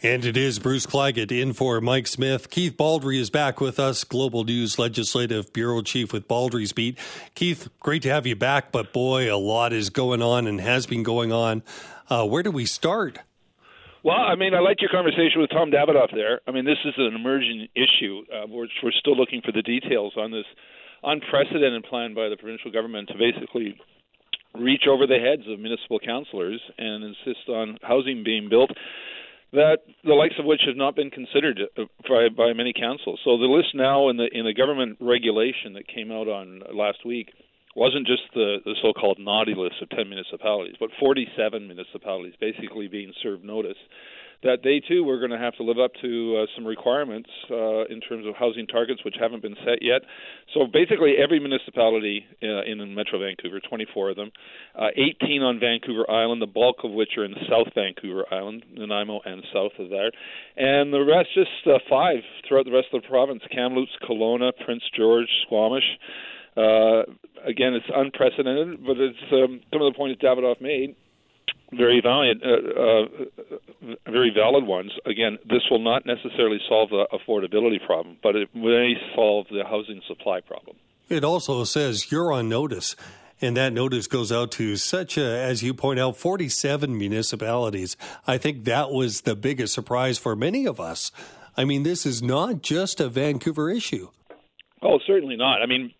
And it is Bruce Claggett in for Mike Smith. Keith Baldrey is back with us, Global News Legislative Bureau Chief with Baldrey's Beat. Keith, great to have you back, but boy, a lot is going on and has been going on. Uh, where do we start? Well, I mean, I liked your conversation with Tom Davidoff there. I mean, this is an emerging issue. Uh, we're, we're still looking for the details on this unprecedented plan by the provincial government to basically reach over the heads of municipal councillors and insist on housing being built that the likes of which have not been considered uh, by, by many councils. So the list now in the in the government regulation that came out on last week wasn't just the, the so-called naughty list of 10 municipalities, but 47 municipalities basically being served notice that they too were going to have to live up to uh, some requirements uh, in terms of housing targets, which haven't been set yet. So basically, every municipality uh, in Metro Vancouver, 24 of them, uh, 18 on Vancouver Island, the bulk of which are in South Vancouver Island, Nanaimo, and south of there, and the rest just uh, five throughout the rest of the province: Kamloops, Kelowna, Prince George, Squamish. Again, it's unprecedented, but it's um, some of the points Davidoff made very valiant, uh, uh, very valid ones. Again, this will not necessarily solve the affordability problem, but it may solve the housing supply problem. It also says you're on notice, and that notice goes out to such a, as you point out, 47 municipalities. I think that was the biggest surprise for many of us. I mean, this is not just a Vancouver issue. Oh, certainly not. I mean,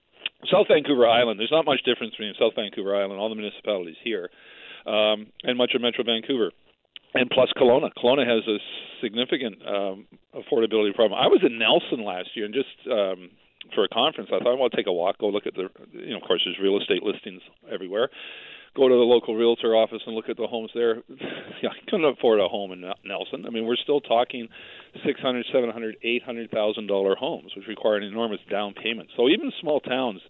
South Vancouver Island, there's not much difference between South Vancouver Island, and all the municipalities here um, and much of Metro Vancouver. And plus Kelowna. Kelowna has a significant um, affordability problem. I was in Nelson last year and just um, for a conference. I thought I want to take a walk, go look at the, you know, of course, there's real estate listings everywhere. Go to the local realtor office and look at the homes there. yeah, I couldn't afford a home in Nelson. I mean, we're still talking six hundred, seven hundred, eight hundred thousand dollar homes, which require an enormous down payment. So even small towns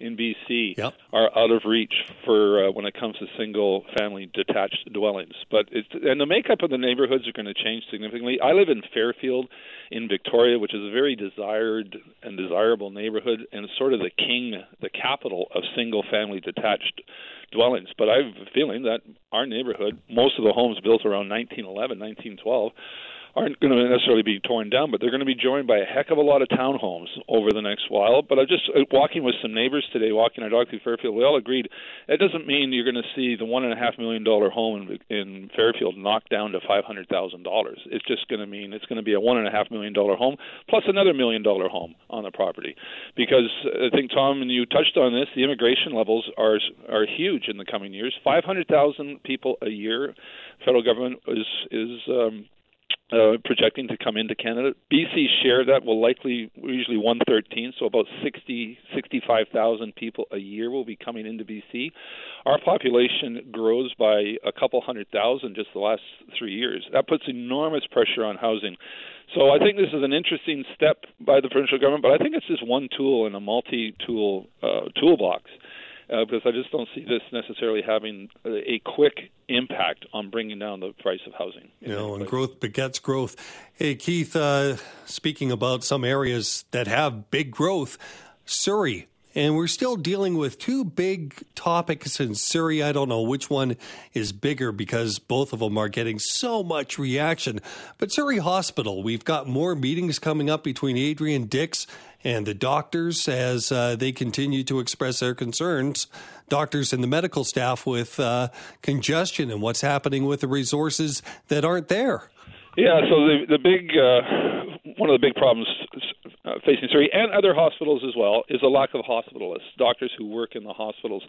in BC yep. are out of reach for uh, when it comes to single family detached dwellings. But it's and the makeup of the neighborhoods are going to change significantly. I live in Fairfield in Victoria, which is a very desired and desirable neighborhood and sort of the king, the capital of single family detached dwellings. But I have a feeling that our neighborhood, most of the homes built around 1911, 1912, aren't going to necessarily be torn down, but they're going to be joined by a heck of a lot of townhomes over the next while. But I'm just uh, walking with some neighbors today, walking our dog through Fairfield. We all agreed that doesn't mean you're going to see the one and a half million dollar home in, in Fairfield knocked down to five hundred thousand dollars. It's just going to mean it's going to be a one and a half million dollar home plus another million dollar home on the property, because I think Tom and you touched on this. The immigration levels are are huge in the coming years. Five hundred thousand people a year. Federal government is is um, uh, projecting to come into Canada. BC's share that will likely usually 113, so about 60 65,000 people a year will be coming into BC. Our population grows by a couple hundred thousand just the last three years. That puts enormous pressure on housing. So I think this is an interesting step by the provincial government, but I think it's just one tool in a multi-tool uh, toolbox uh, because I just don't see this necessarily having a quick impact on bringing down the price of housing. You know, and growth begets growth. Hey, Keith, uh, speaking about some areas that have big growth, Surrey and we're still dealing with two big topics in Surrey. I don't know which one is bigger because both of them are getting so much reaction. But Surrey Hospital, we've got more meetings coming up between Adrian Dix and the doctors as uh, they continue to express their concerns. Doctors and the medical staff with uh, congestion and what's happening with the resources that aren't there. Yeah, so the the big uh, one of the big problems uh, facing Surrey and other hospitals as well is a lack of hospitalists, doctors who work in the hospitals.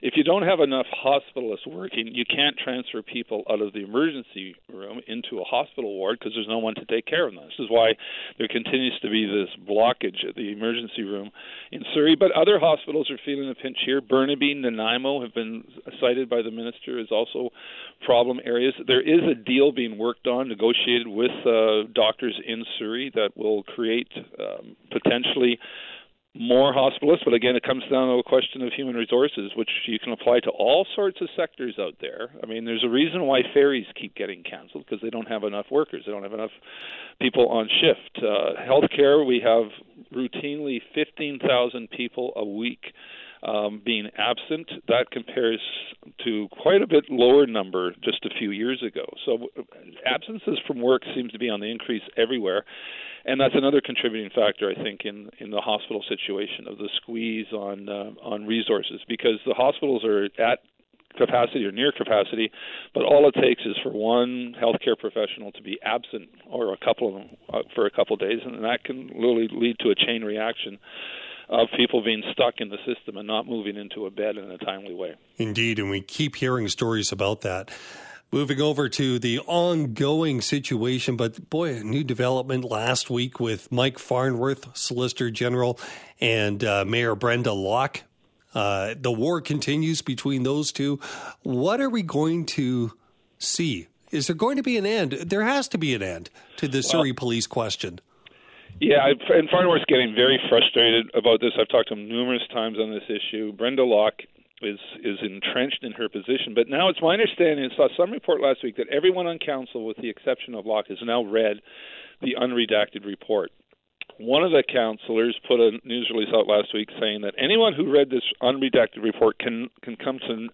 If you don't have enough hospitalists working, you can't transfer people out of the emergency room into a hospital ward because there's no one to take care of them. This is why there continues to be this blockage at the emergency room in Surrey. But other hospitals are feeling the pinch here. Burnaby, Nanaimo have been cited by the minister as also problem areas. There is a deal being worked on, negotiated with uh, doctors in Surrey that will create um, potentially more hospitalists, but again, it comes down to a question of human resources, which you can apply to all sorts of sectors out there. I mean, there's a reason why ferries keep getting canceled because they don't have enough workers, they don't have enough people on shift. Uh, healthcare, we have routinely 15,000 people a week um, being absent. That compares to quite a bit lower number just a few years ago. So absences from work seems to be on the increase everywhere. And that's another contributing factor, I think, in, in the hospital situation of the squeeze on uh, on resources because the hospitals are at capacity or near capacity, but all it takes is for one healthcare professional to be absent or a couple of them uh, for a couple of days, and that can literally lead to a chain reaction of people being stuck in the system and not moving into a bed in a timely way. Indeed, and we keep hearing stories about that. Moving over to the ongoing situation, but boy, a new development last week with Mike Farnworth, Solicitor General, and uh, Mayor Brenda Locke. Uh, the war continues between those two. What are we going to see? Is there going to be an end? There has to be an end to the Surrey police question. Yeah, and Farnworth's getting very frustrated about this. I've talked to him numerous times on this issue. Brenda Locke is is entrenched in her position, but now it's my understanding. I saw some report last week that everyone on council, with the exception of Locke, has now read the unredacted report. One of the councillors put a news release out last week saying that anyone who read this unredacted report can can come to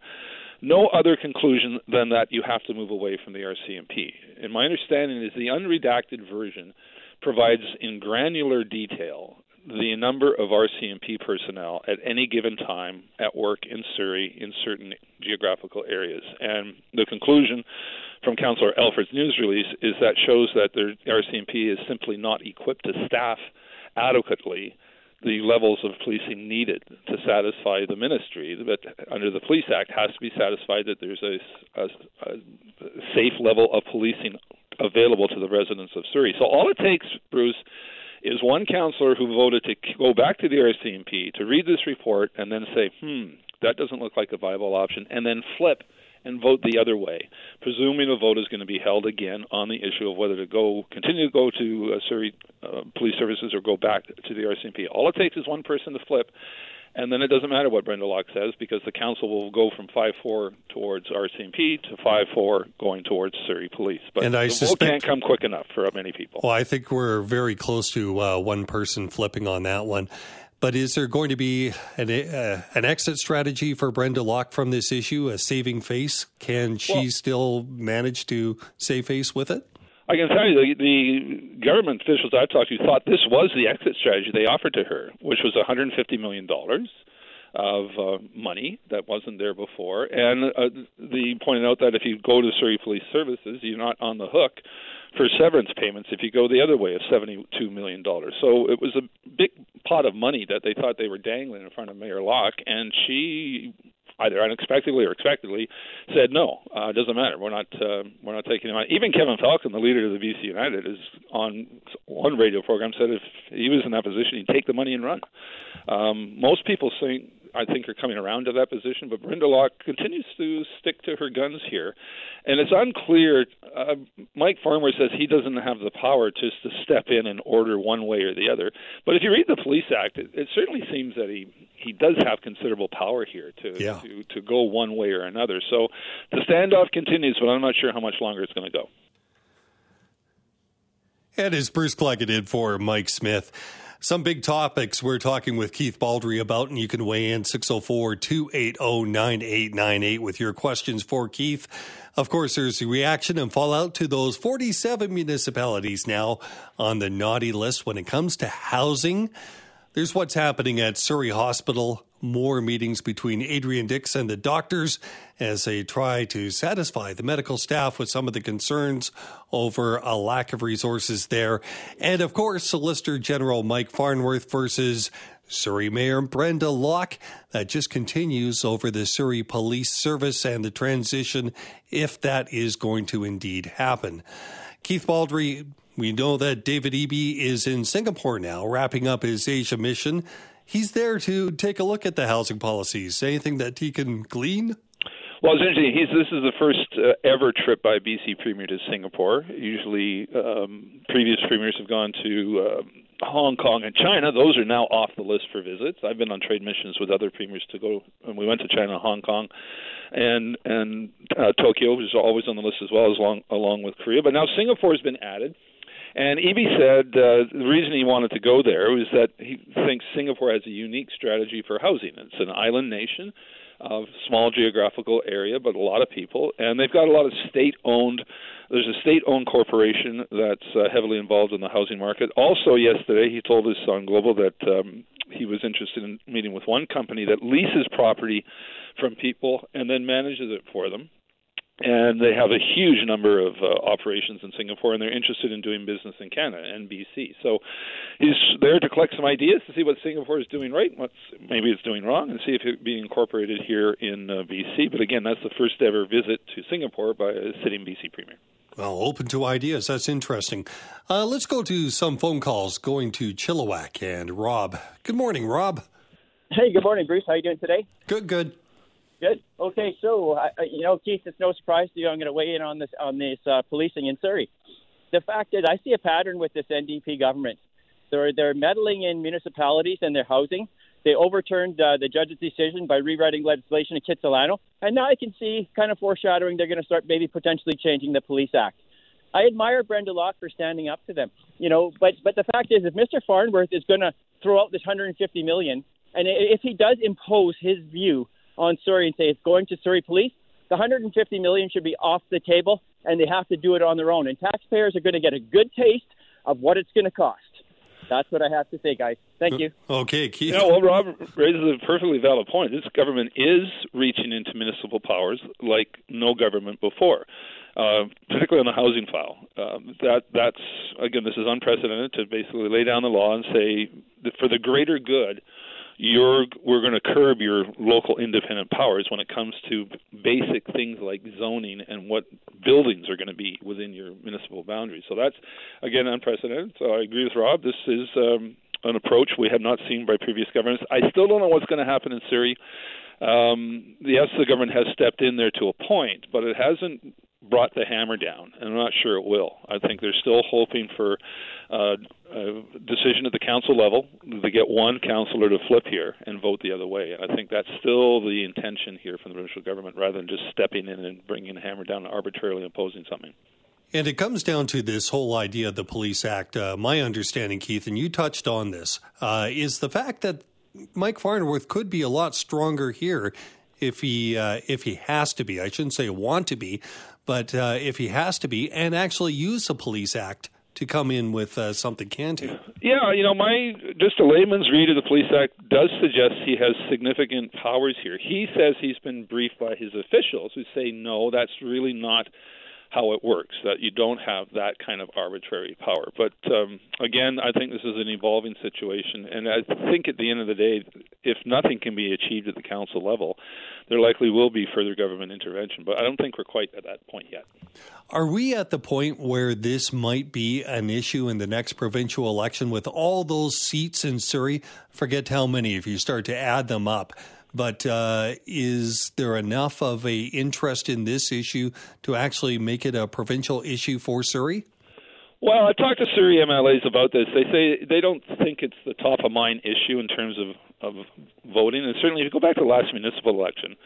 no other conclusion than that you have to move away from the RCMP. And my understanding is the unredacted version provides in granular detail the number of RCMP personnel at any given time at work in Surrey in certain geographical areas. And the conclusion from Councillor Elford's news release is that shows that the RCMP is simply not equipped to staff adequately the levels of policing needed to satisfy the ministry. But under the Police Act, has to be satisfied that there's a, a, a safe level of policing available to the residents of Surrey. So all it takes, Bruce, is one councillor who voted to go back to the RCMP to read this report and then say, hmm, that doesn't look like a viable option, and then flip and vote the other way, presuming a vote is going to be held again on the issue of whether to go continue to go to uh, Surrey uh, Police Services or go back to the RCMP. All it takes is one person to flip, and then it doesn't matter what Brenda Locke says because the council will go from 5 4 towards RCMP to 5 4 going towards Surrey Police. But and I the suspect, can't come quick enough for many people. Well, I think we're very close to uh, one person flipping on that one. But is there going to be an, uh, an exit strategy for Brenda Locke from this issue, a saving face? Can she well, still manage to save face with it? I can tell you the, the government officials I talked to thought this was the exit strategy they offered to her, which was 150 million dollars of uh, money that wasn't there before, and uh, the pointed out that if you go to Surrey Police Services, you're not on the hook for severance payments if you go the other way of $72 million. So it was a big pot of money that they thought they were dangling in front of Mayor Locke, and she either unexpectedly or expectedly said no. Uh, it doesn't matter. We're not uh, we're not taking him on. Even Kevin Falcon, the leader of the BC United, is on one radio program said if he was in that position, he'd take the money and run. Um, most people think I think are coming around to that position. But Brenda Locke continues to stick to her guns here, and it's unclear. Uh, Mike Farmer says he doesn't have the power just to step in and order one way or the other. But if you read the Police Act, it, it certainly seems that he he does have considerable power here to, yeah. to to go one way or another. So the standoff continues, but I'm not sure how much longer it's going to go. And as Bruce Claggett did for Mike Smith. Some big topics we're talking with Keith Baldrey about, and you can weigh in 604 280 9898 with your questions for Keith. Of course, there's the reaction and fallout to those 47 municipalities now on the naughty list when it comes to housing. There's what's happening at Surrey Hospital more meetings between Adrian Dix and the doctors as they try to satisfy the medical staff with some of the concerns over a lack of resources there. And of course, Solicitor General Mike Farnworth versus Surrey Mayor Brenda Locke. That just continues over the Surrey Police Service and the transition, if that is going to indeed happen. Keith Baldrey, we know that David Eby is in Singapore now, wrapping up his Asia mission he's there to take a look at the housing policies. Anything that he can glean? Well, it's interesting. He's, this is the first uh, ever trip by BC Premier to Singapore. Usually, um, previous premiers have gone to uh, Hong Kong and China. Those are now off the list for visits. I've been on trade missions with other premiers to go, and we went to China, Hong Kong, and and uh, Tokyo, which is always on the list as well, as long along with Korea. But now Singapore has been added. And Eby said uh, the reason he wanted to go there was that he thinks Singapore has a unique strategy for housing. It's an island nation of small geographical area, but a lot of people, and they've got a lot of state-owned. There's a state-owned corporation that's uh, heavily involved in the housing market. Also, yesterday he told us on Global that um, he was interested in meeting with one company that leases property from people and then manages it for them and they have a huge number of uh, operations in Singapore, and they're interested in doing business in Canada and BC. So he's there to collect some ideas to see what Singapore is doing right, what maybe it's doing wrong, and see if it be incorporated here in uh, BC. But again, that's the first ever visit to Singapore by a sitting BC premier. Well, open to ideas. That's interesting. Uh, let's go to some phone calls. Going to Chilliwack and Rob. Good morning, Rob. Hey, good morning, Bruce. How are you doing today? Good, good. Good. Okay, so uh, you know, Keith, it's no surprise to you. I'm going to weigh in on this on this uh, policing in Surrey. The fact is, I see a pattern with this NDP government. They're they're meddling in municipalities and their housing. They overturned uh, the judge's decision by rewriting legislation in Kitsilano, and now I can see kind of foreshadowing they're going to start maybe potentially changing the police act. I admire Brenda Locke for standing up to them, you know, but but the fact is, if Mr. Farnworth is going to throw out this 150 million, and if he does impose his view on Surrey and say it's going to Surrey Police, the 150 million should be off the table, and they have to do it on their own. And taxpayers are going to get a good taste of what it's going to cost. That's what I have to say, guys. Thank you. Okay, Keith. Yeah, well, Rob raises a perfectly valid point. This government is reaching into municipal powers like no government before, uh, particularly on the housing file. Um, that that's again, this is unprecedented to basically lay down the law and say that for the greater good you're we're going to curb your local independent powers when it comes to basic things like zoning and what buildings are going to be within your municipal boundaries. So that's again unprecedented. So I agree with Rob. This is um, an approach we have not seen by previous governments. I still don't know what's going to happen in Surrey. Um, yes, the government has stepped in there to a point, but it hasn't brought the hammer down, and I'm not sure it will. I think they're still hoping for uh, a decision at the council level to get one councillor to flip here and vote the other way. I think that's still the intention here from the provincial government, rather than just stepping in and bringing the hammer down and arbitrarily imposing something. And it comes down to this whole idea of the Police Act. Uh, my understanding, Keith, and you touched on this, uh, is the fact that Mike Farnworth could be a lot stronger here if he uh, if he has to be. I shouldn't say want to be, but uh, if he has to be, and actually use the Police Act to come in with uh, something canty. Yeah, you know, my just a layman's read of the Police Act does suggest he has significant powers here. He says he's been briefed by his officials who say no, that's really not how it works, that you don't have that kind of arbitrary power. But um, again, I think this is an evolving situation, and I think at the end of the day, if nothing can be achieved at the council level, there likely will be further government intervention. But I don't think we're quite at that point yet. Are we at the point where this might be an issue in the next provincial election with all those seats in Surrey? Forget how many if you start to add them up. But uh, is there enough of a interest in this issue to actually make it a provincial issue for Surrey? Well, I talked to Surrey MLAs about this. They say they don't think it's the top of mind issue in terms of, of voting. And certainly, if you go back to the last municipal election,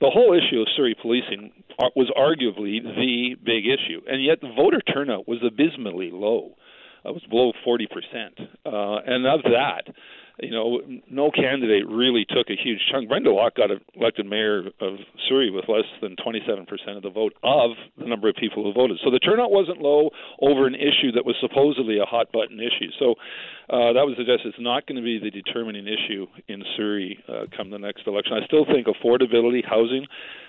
the whole issue of Surrey policing was arguably the big issue. And yet, the voter turnout was abysmally low. It was below 40%. Uh, and of that, you know, no candidate really took a huge chunk. Brenda Locke got elected mayor of Surrey with less than 27% of the vote of the number of people who voted. So the turnout wasn't low over an issue that was supposedly a hot button issue. So uh, that would suggest it's not going to be the determining issue in Surrey uh, come the next election. I still think affordability, housing,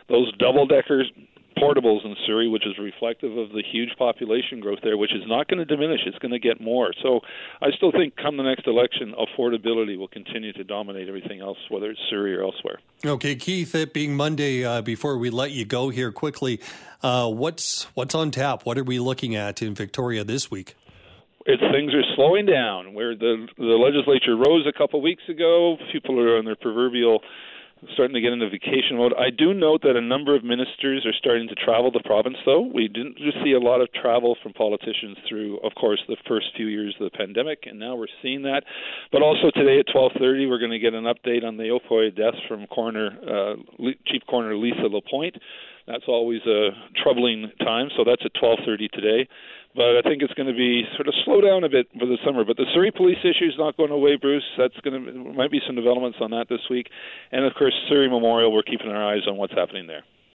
those double deckers portables in Surrey, which is reflective of the huge population growth there, which is not going to diminish. It's going to get more. So I still think come the next election, affordability will continue to dominate everything else, whether it's Surrey or elsewhere. Okay, Keith, it being Monday, uh, before we let you go here quickly, uh, what's what's on tap? What are we looking at in Victoria this week? It's, things are slowing down. Where the the legislature rose a couple weeks ago, people are on their proverbial starting to get into vacation mode. I do note that a number of ministers are starting to travel the province, though. We didn't just see a lot of travel from politicians through, of course, the first few years of the pandemic, and now we're seeing that. But also today at 12:30, we're going to get an update on the opioid deaths from coroner, uh, Chief Coroner Lisa Lapointe. That's always a troubling time. So that's at 12:30 today. But I think it's going to be sort of slow down a bit for the summer. But the Surrey police issue is not going away, Bruce. That's going to might be some developments on that this week, and of course Surrey Memorial. We're keeping our eyes on what's happening there.